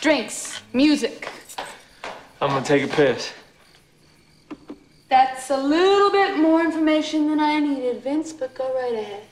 Drinks, music. I'm gonna take a piss. That's a little bit more information than I needed, Vince, but go right ahead.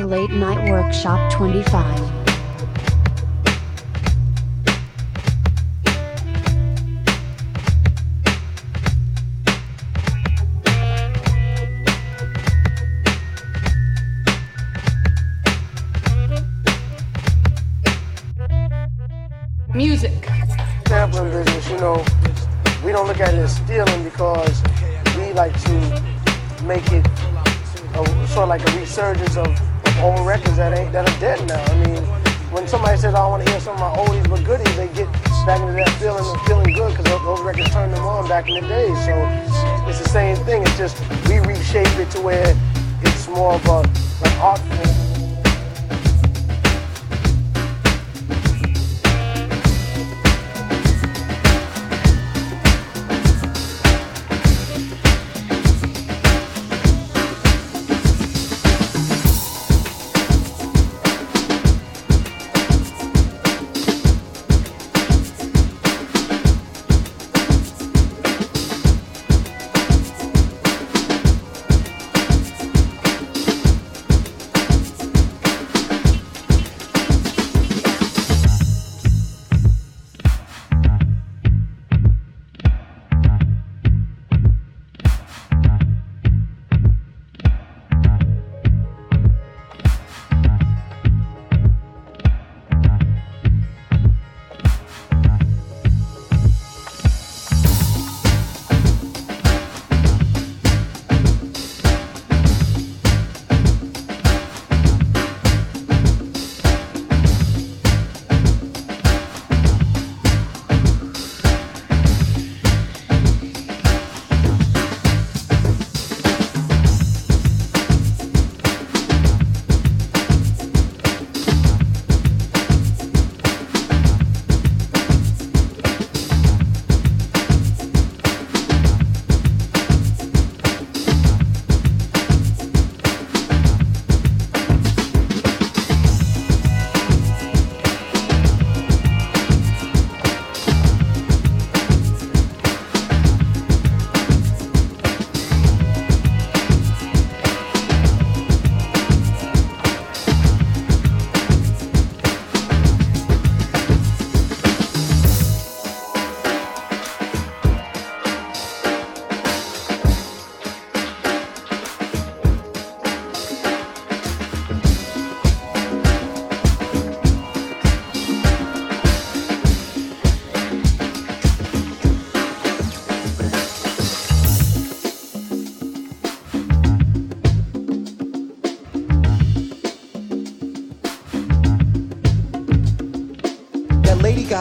To Late Night Workshop 25.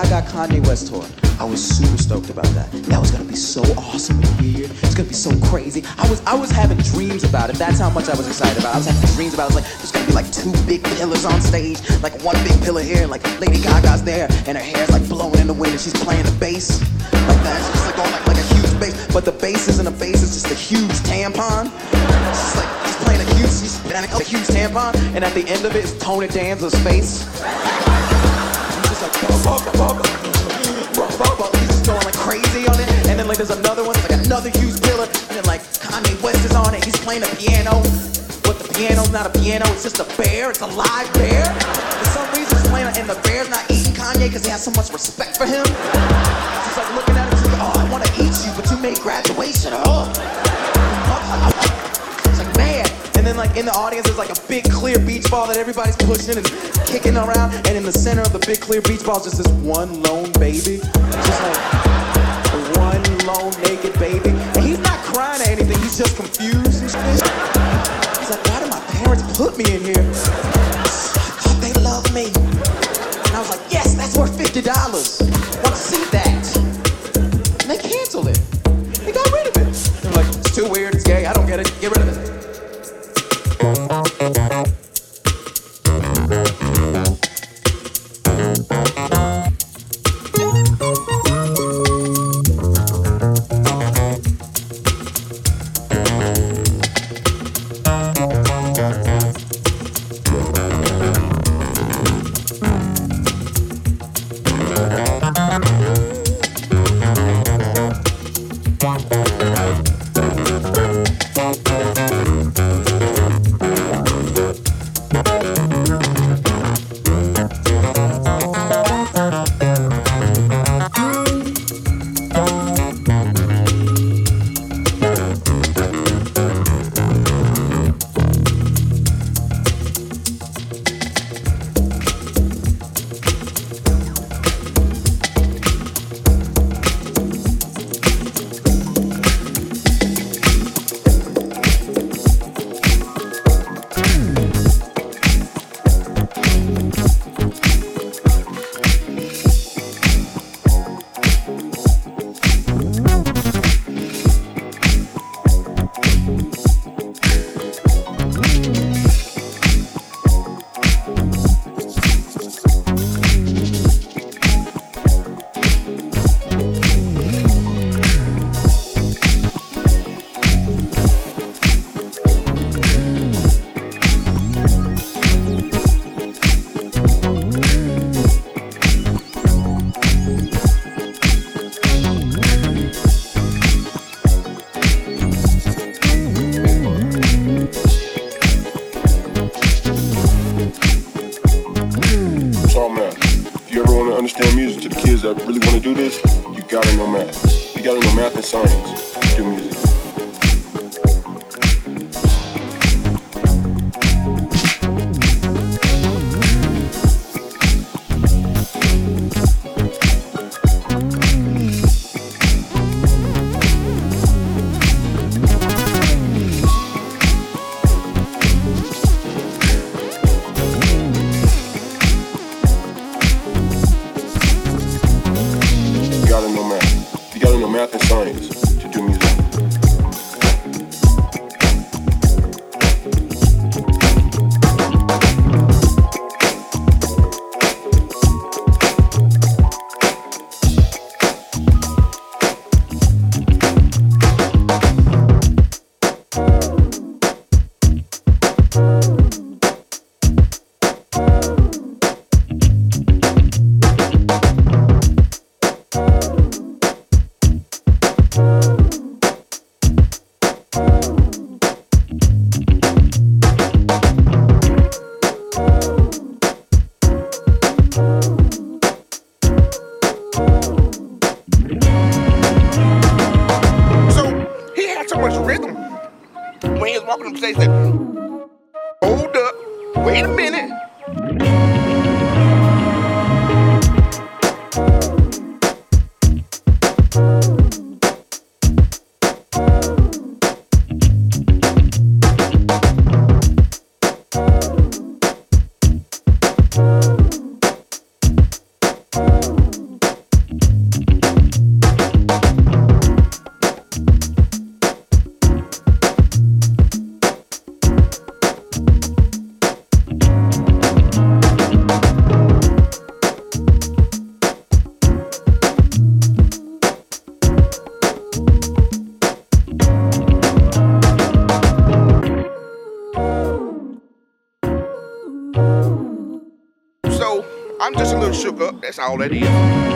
Gaga Kanye West tour. I was super stoked about that. That was gonna be so awesome and weird. It's gonna be so crazy. I was I was having dreams about it. That's how much I was excited about. I was having dreams about it. I was like, there's gonna be like two big pillars on stage, like one big pillar here, and like Lady Gaga's there, and her hair's like blowing in the wind, and she's playing the bass like that. She's just like going like, like a huge bass, but the bass isn't a bass. It's just a huge tampon. It's like she's playing a huge, she's a huge tampon, and at the end of it, it is Tony Danza's face. Just like, going like crazy on it. And then like there's another one, it's like another huge pillar. And then like Kanye West is on it. He's playing a piano. But the piano's not a piano, it's just a bear. It's a live bear. For some reason he's playing and the bear's not eating Kanye because he has so much respect for him. Just like looking at him, he's like, oh, I want to eat you, but you made graduation. Oh then like in the audience there's like a big clear beach ball that everybody's pushing and kicking around, and in the center of the big clear beach ball is just this one lone baby, just like one lone naked baby, and he's not crying or anything, he's just confused. He's like, why did my parents put me in here? I thought they loved me, and I was like, yes, that's worth fifty dollars. Want to see that? And they canceled it. They got rid of it. They're like, it's too weird. It's gay. I don't get it. Get rid of it. that really want to do this, you gotta know math. You gotta know math and science to do music. I'm just a little shook up. That's all that is.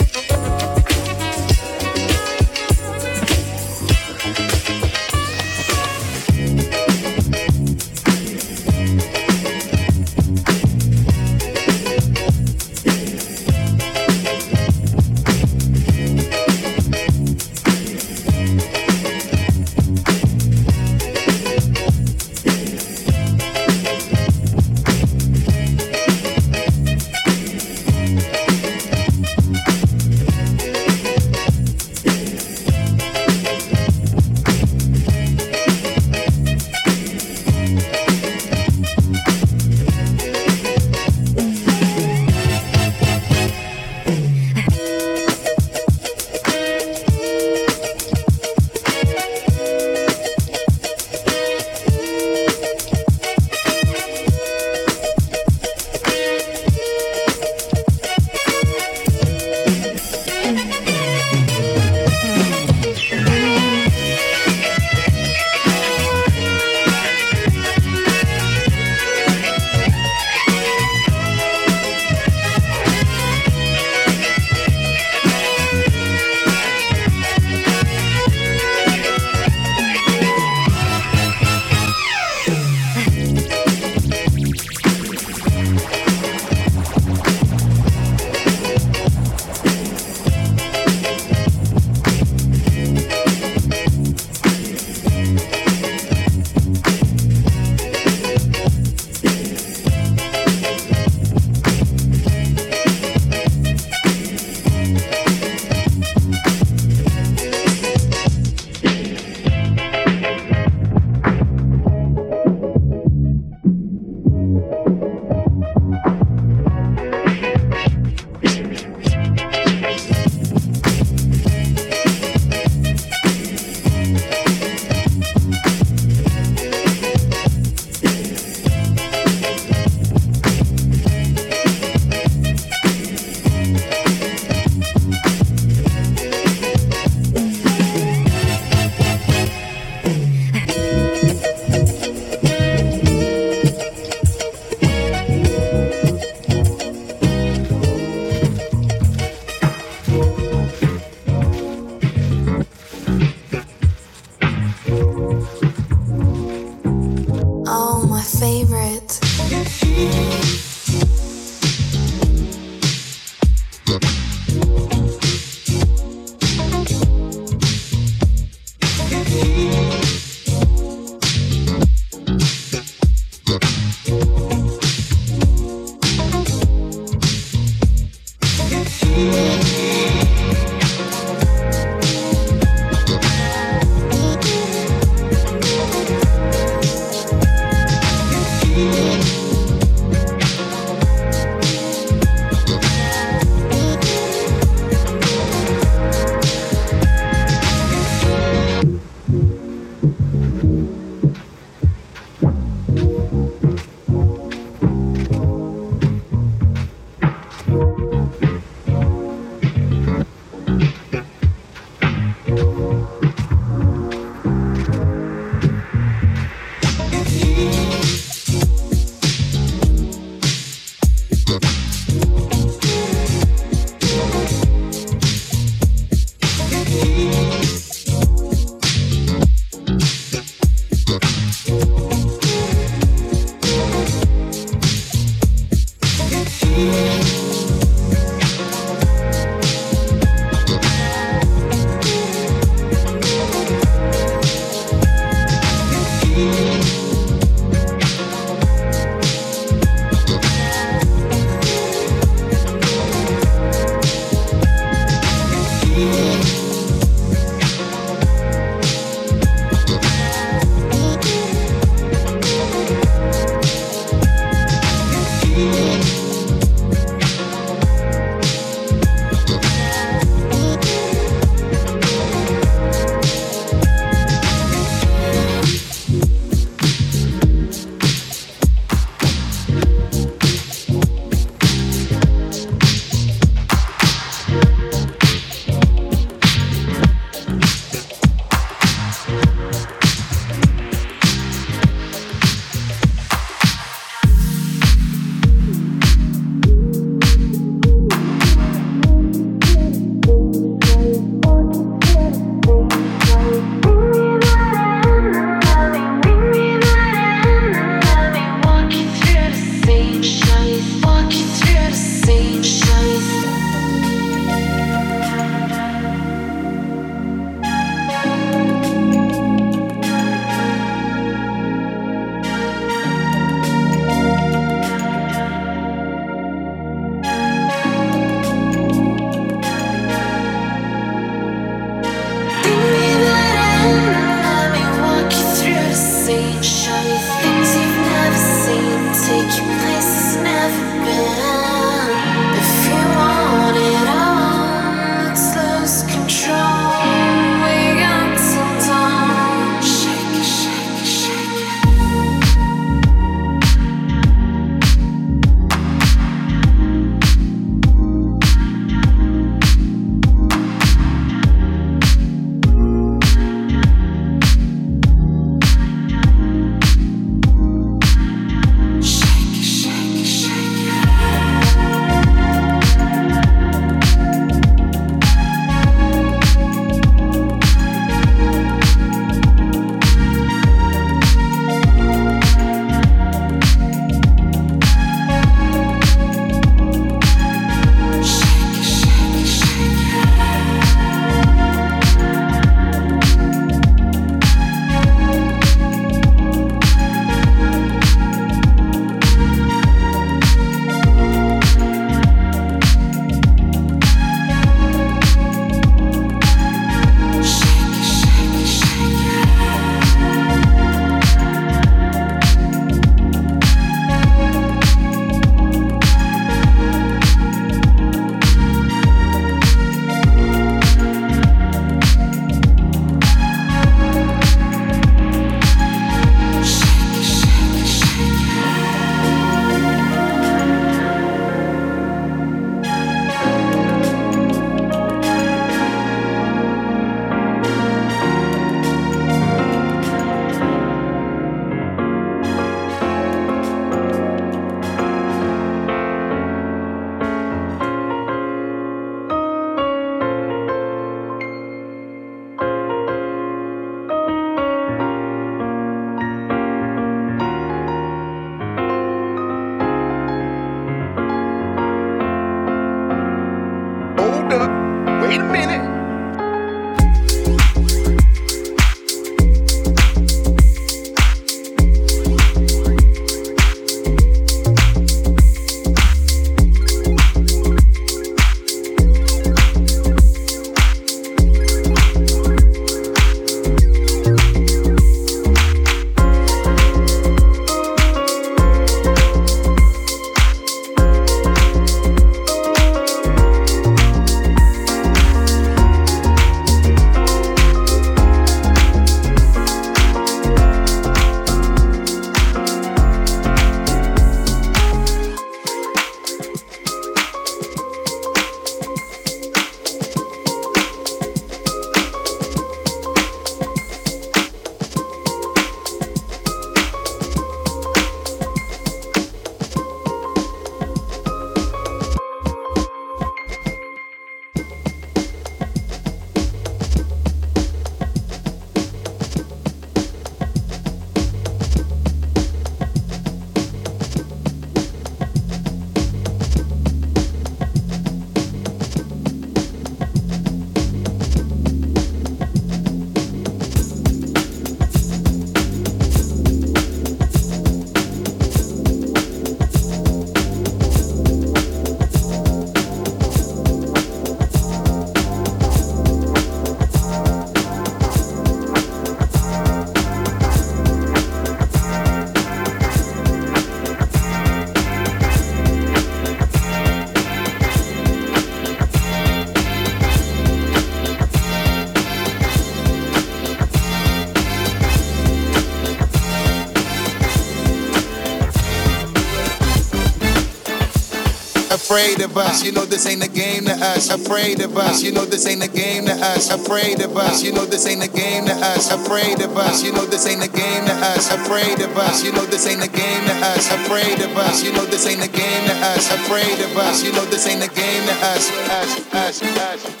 Afraid of us. You know this ain't a game to us. Afraid of us. You know this ain't a game to us. Afraid of us. You know this ain't a game to us. Afraid of us. You know this ain't a game to us. Afraid of us. You know this ain't a game to us. Afraid of us. You know this ain't a game to us. Afraid of us. You know this ain't a game to us. Us, us, us,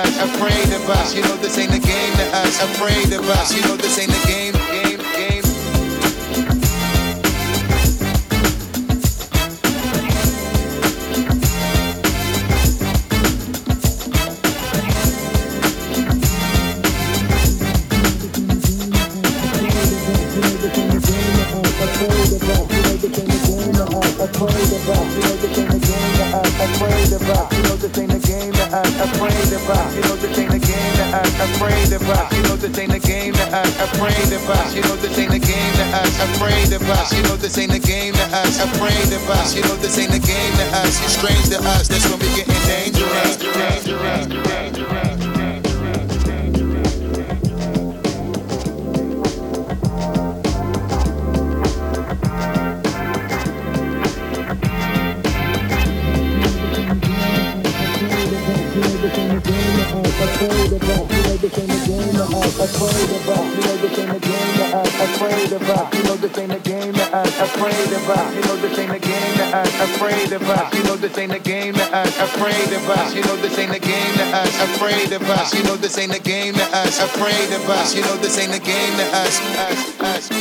us. Afraid of us. You know this ain't a game to us. Afraid of us. You know this ain't a game. Game. You know this ain't a game to us. Afraid of us. You know this ain't a game to us. Afraid of us. You know this ain't a game to us. You're strange to us. That's when we Afraid of us. You know this ain't a game to us. Afraid of us. You know this ain't a game to us. Afraid of us. You know this ain't a game to us. Afraid of us. You know this ain't a game to us. Afraid of us. You know this ain't a game to us. Us. Us.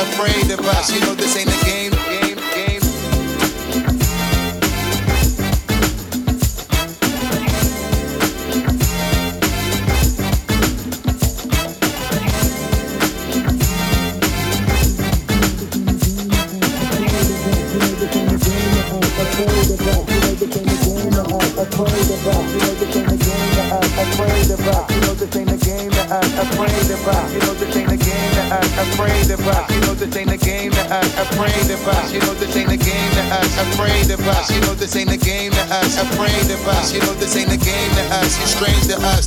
Afraid of us. You know this ain't strange to us.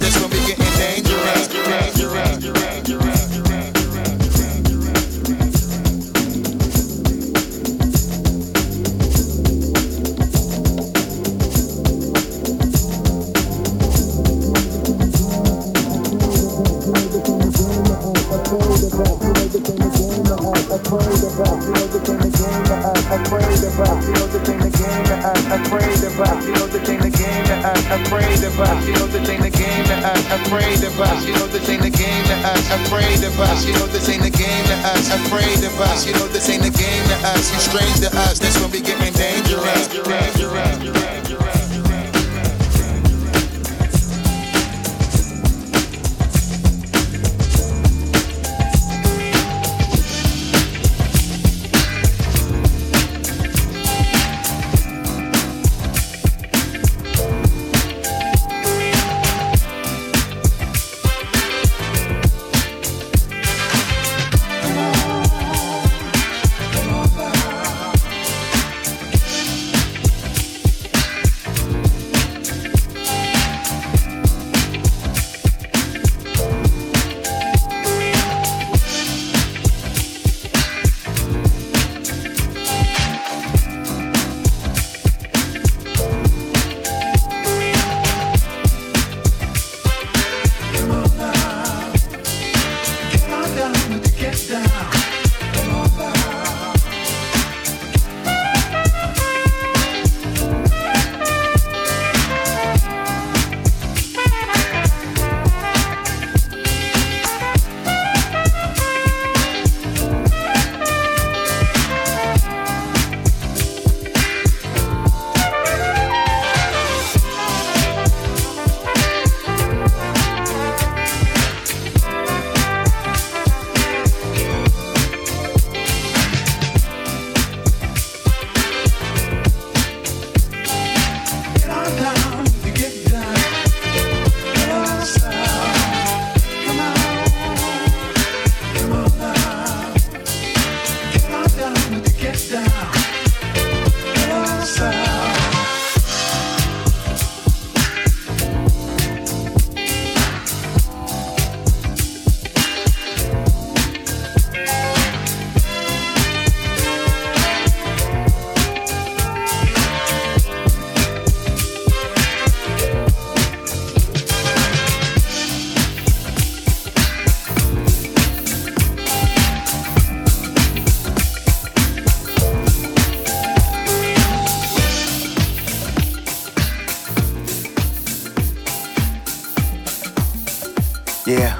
Yeah.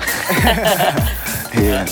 yeah.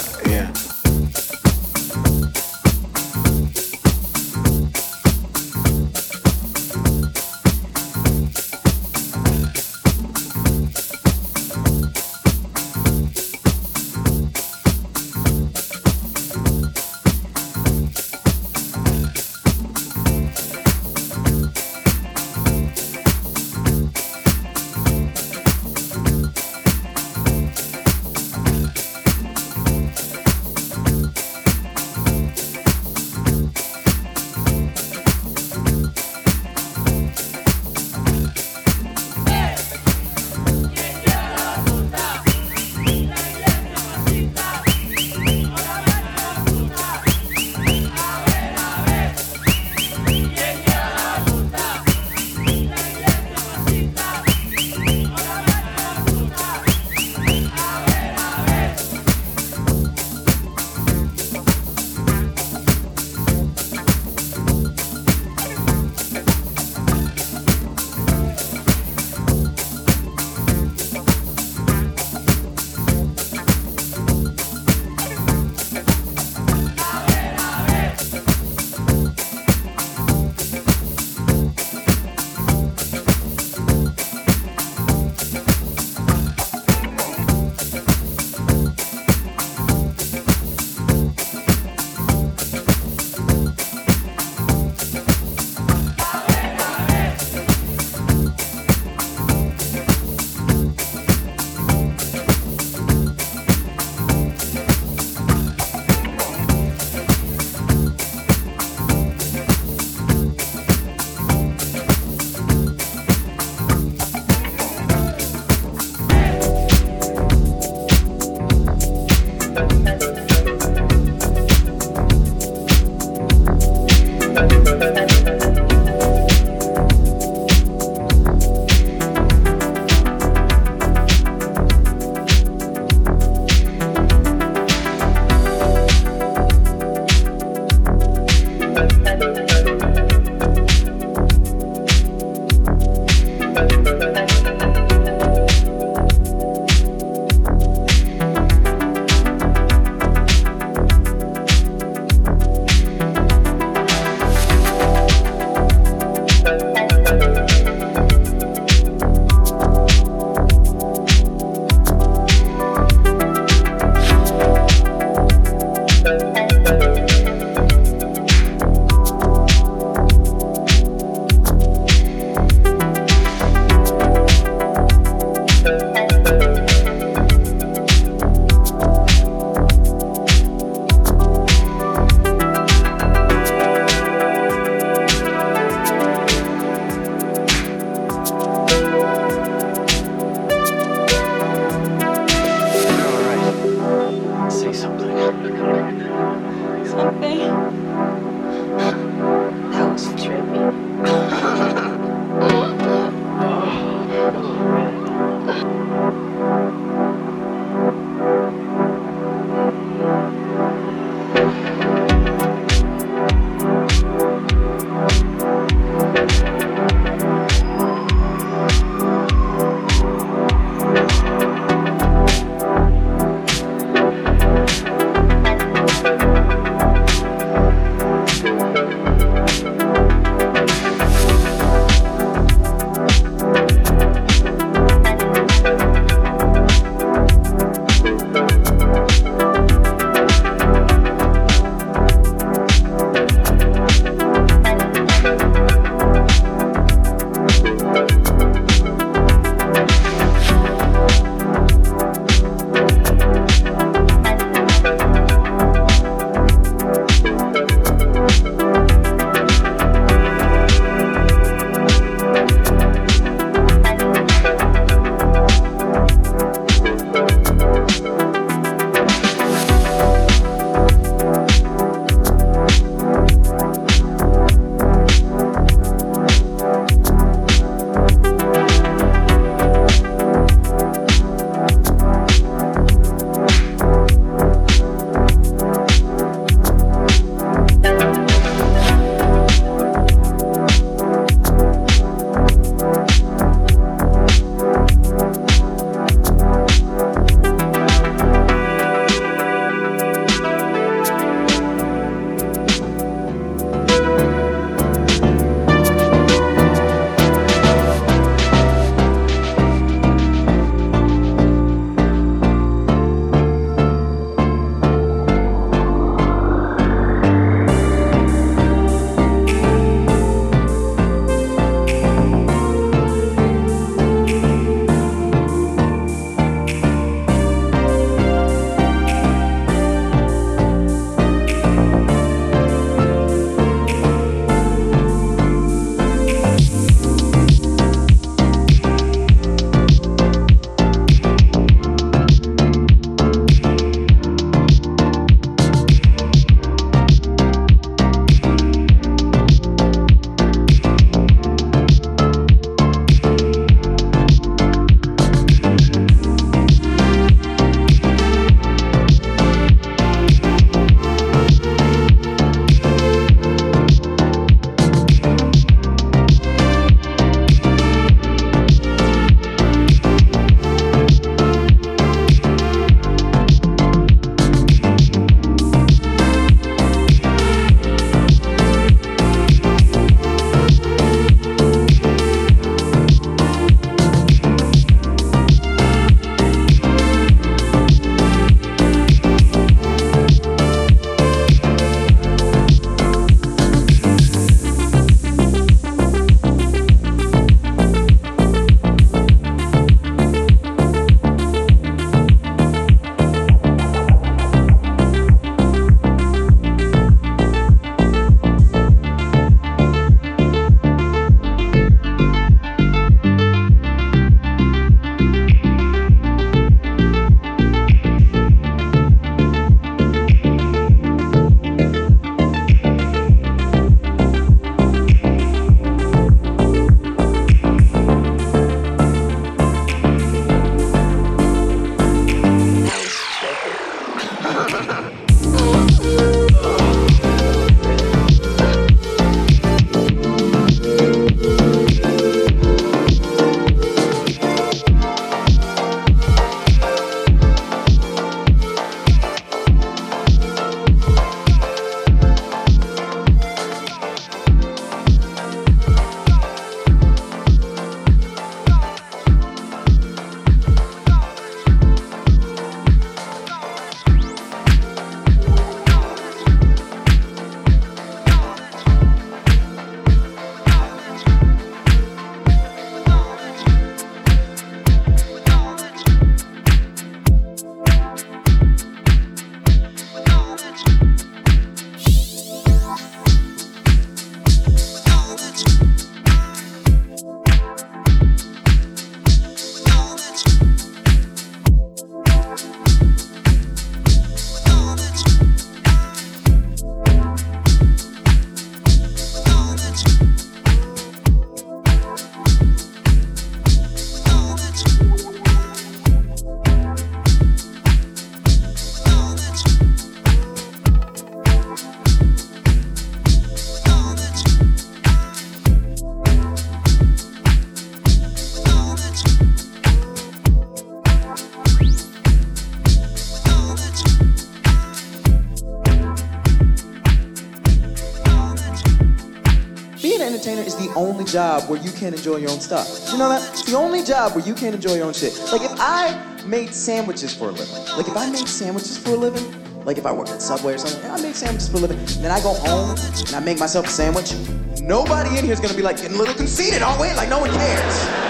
The only job where you can't enjoy your own stuff. You know that? It's the only job where you can't enjoy your own shit. Like if I made sandwiches for a living, like if I made sandwiches for a living, like if I worked at Subway or something, and I make sandwiches for a living, then I go home and I make myself a sandwich, nobody in here is gonna be like getting a little conceited, aren't we? Like no one cares.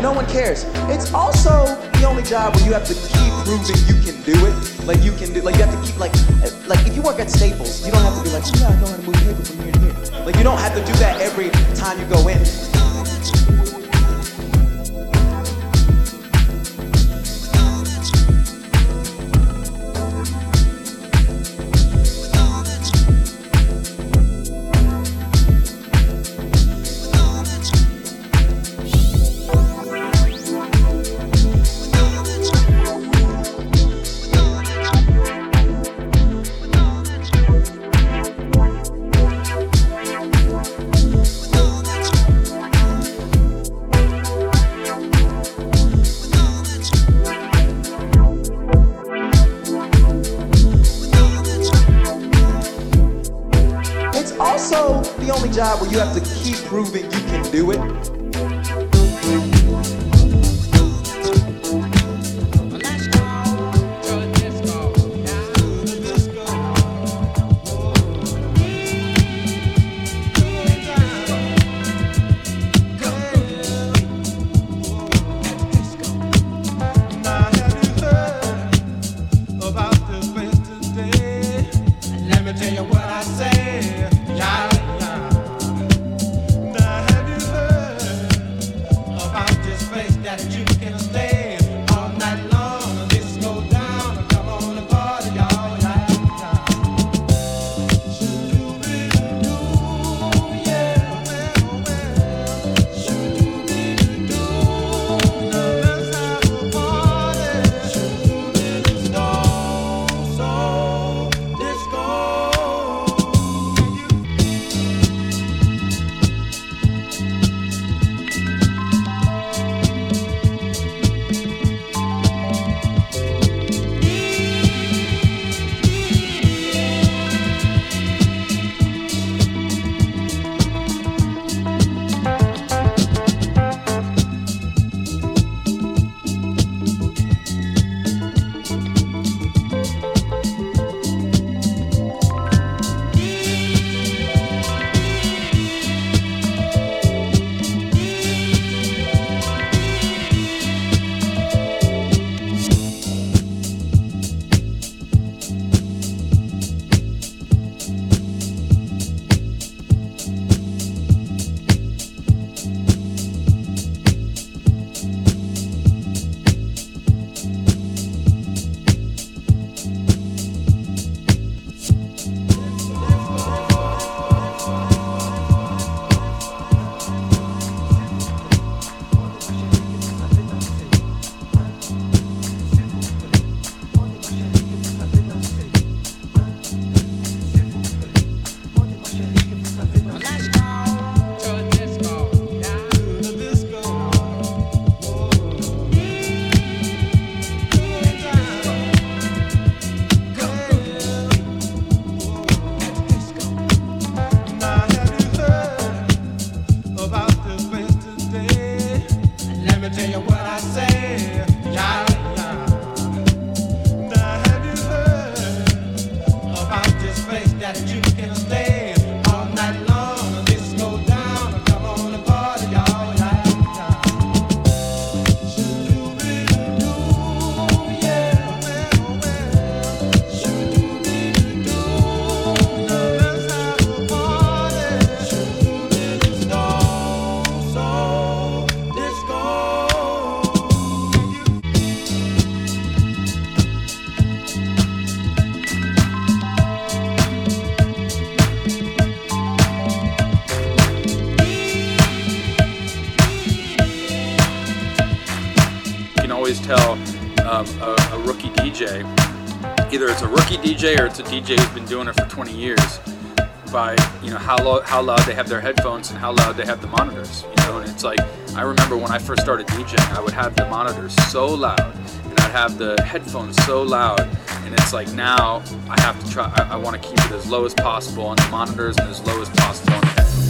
No one cares. It's also the only job where you have to keep proving you can do it. Like you can do, like you have to keep like, like if you work at Staples, you don't have to be like, yeah, I know how to move paper from here to here. Like you don't have to do that every time you go in. Rookie DJ or it's a DJ who's been doing it for 20 years, by you know how lo- how loud they have their headphones and how loud they have the monitors. You know, and it's like I remember when I first started DJing, I would have the monitors so loud, and I'd have the headphones so loud, and it's like now I have to try. I, I want to keep it as low as possible on the monitors and as low as possible on the headphones.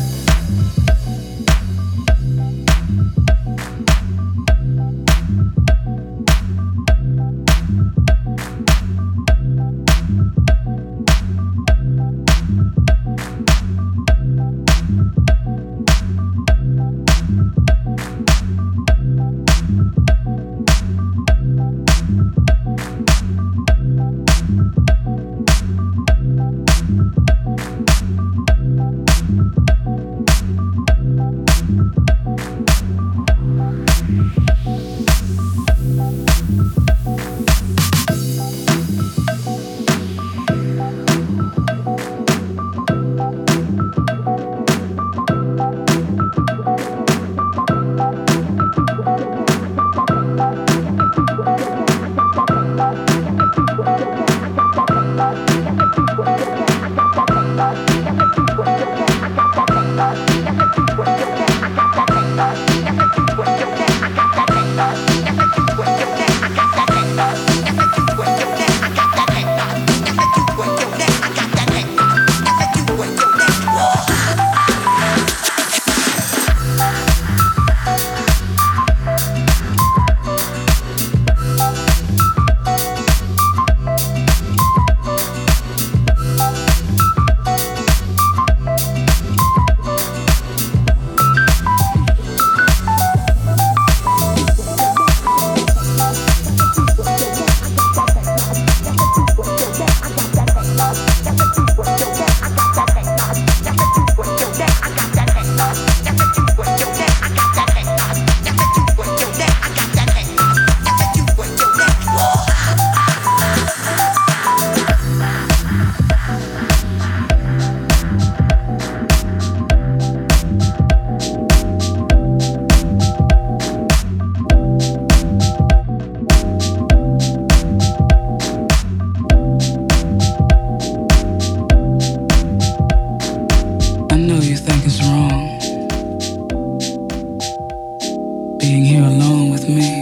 Being here alone with me.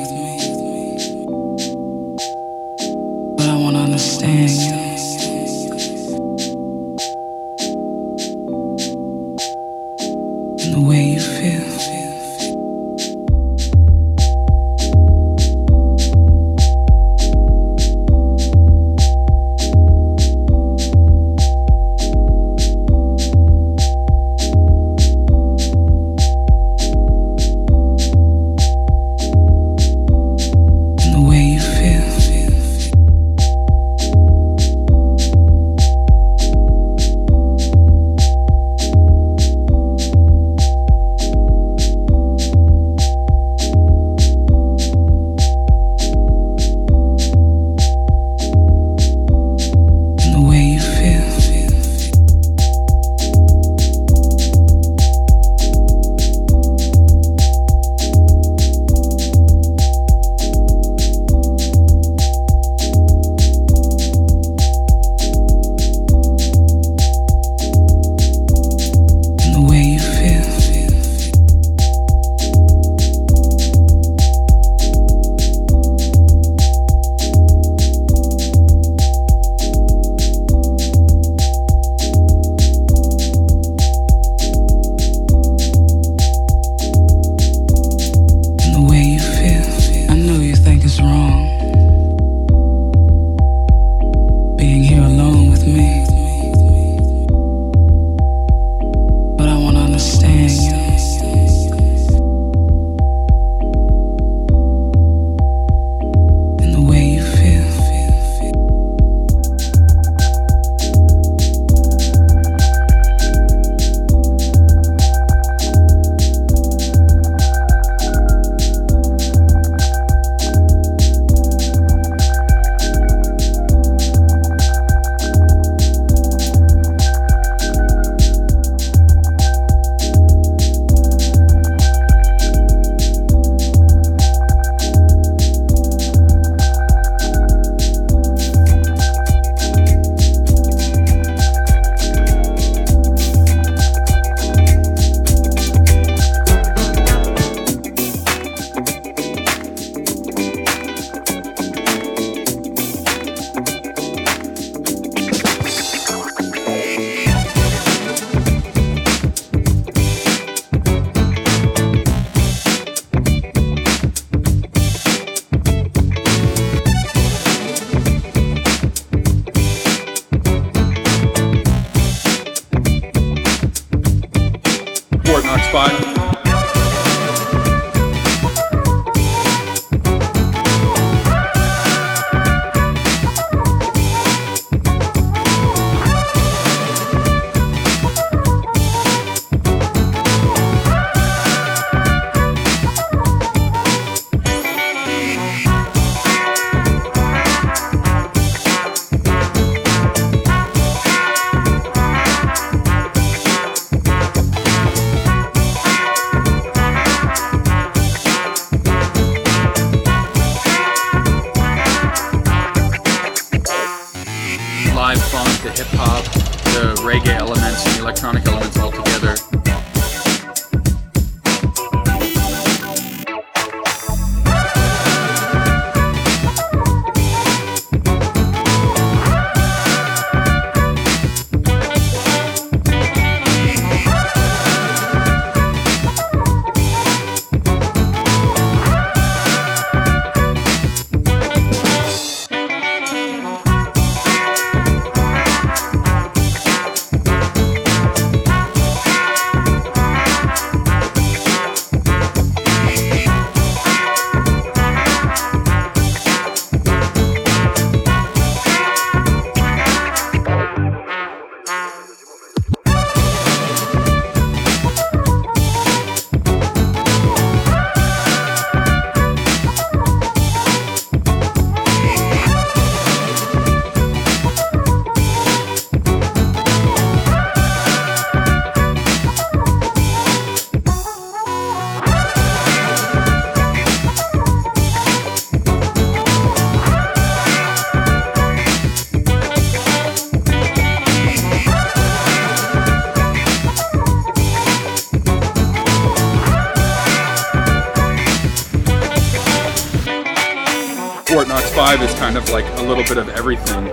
Little bit of everything.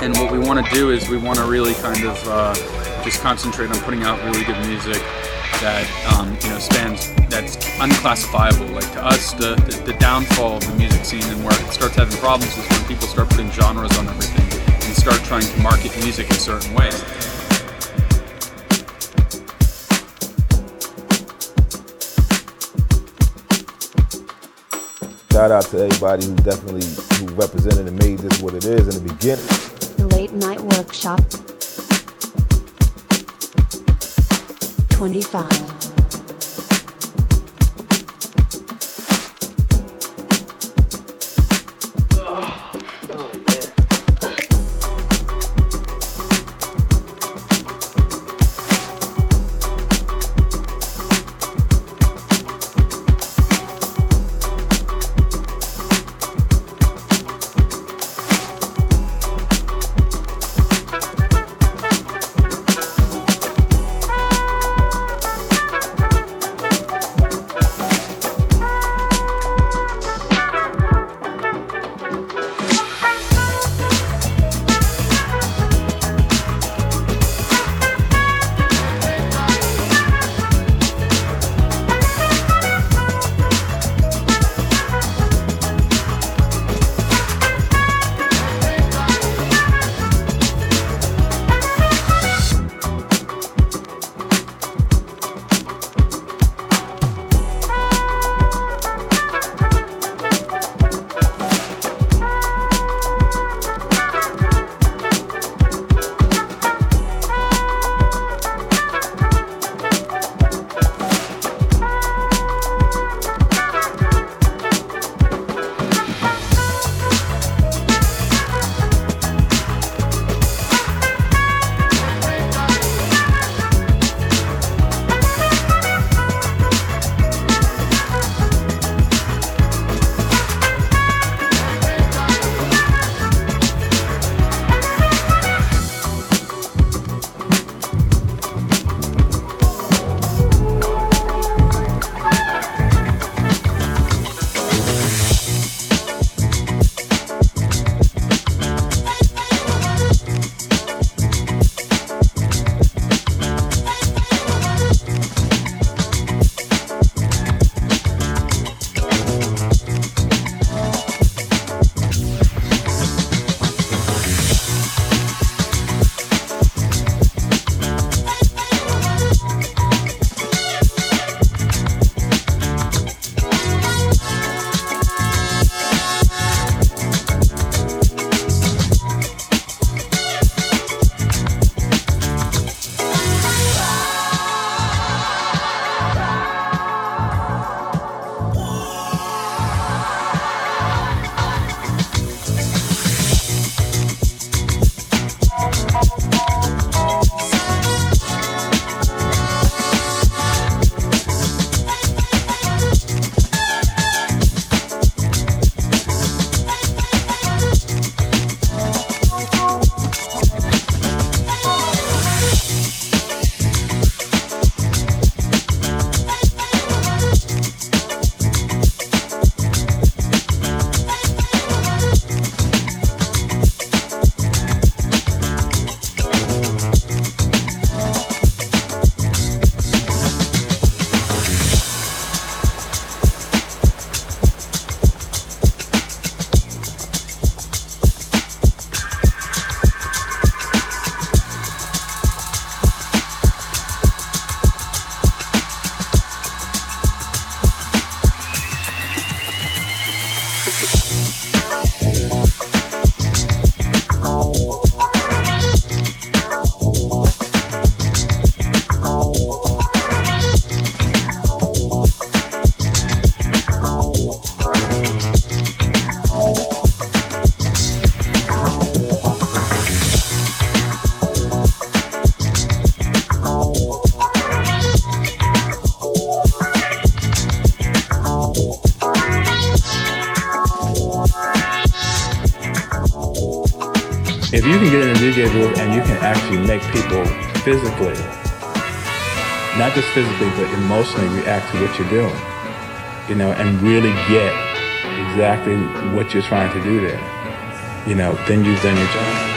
And what we want to do is we want to really kind of uh, just concentrate on putting out really good music that um, you know spans that's unclassifiable. Like to us, the, the, the downfall of the music scene and where it starts having problems is when people start putting genres on everything and start trying to market music in certain ways. Shout out to everybody who definitely who represented and made this what it is in the beginning. The Late Night Workshop 25. People physically, not just physically, but emotionally react to what you're doing, you know, and really get exactly what you're trying to do there, you know, then you've done your job.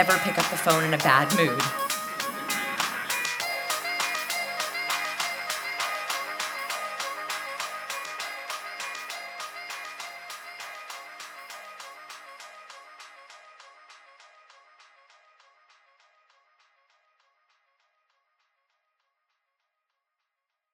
Never pick up the phone in a bad mood.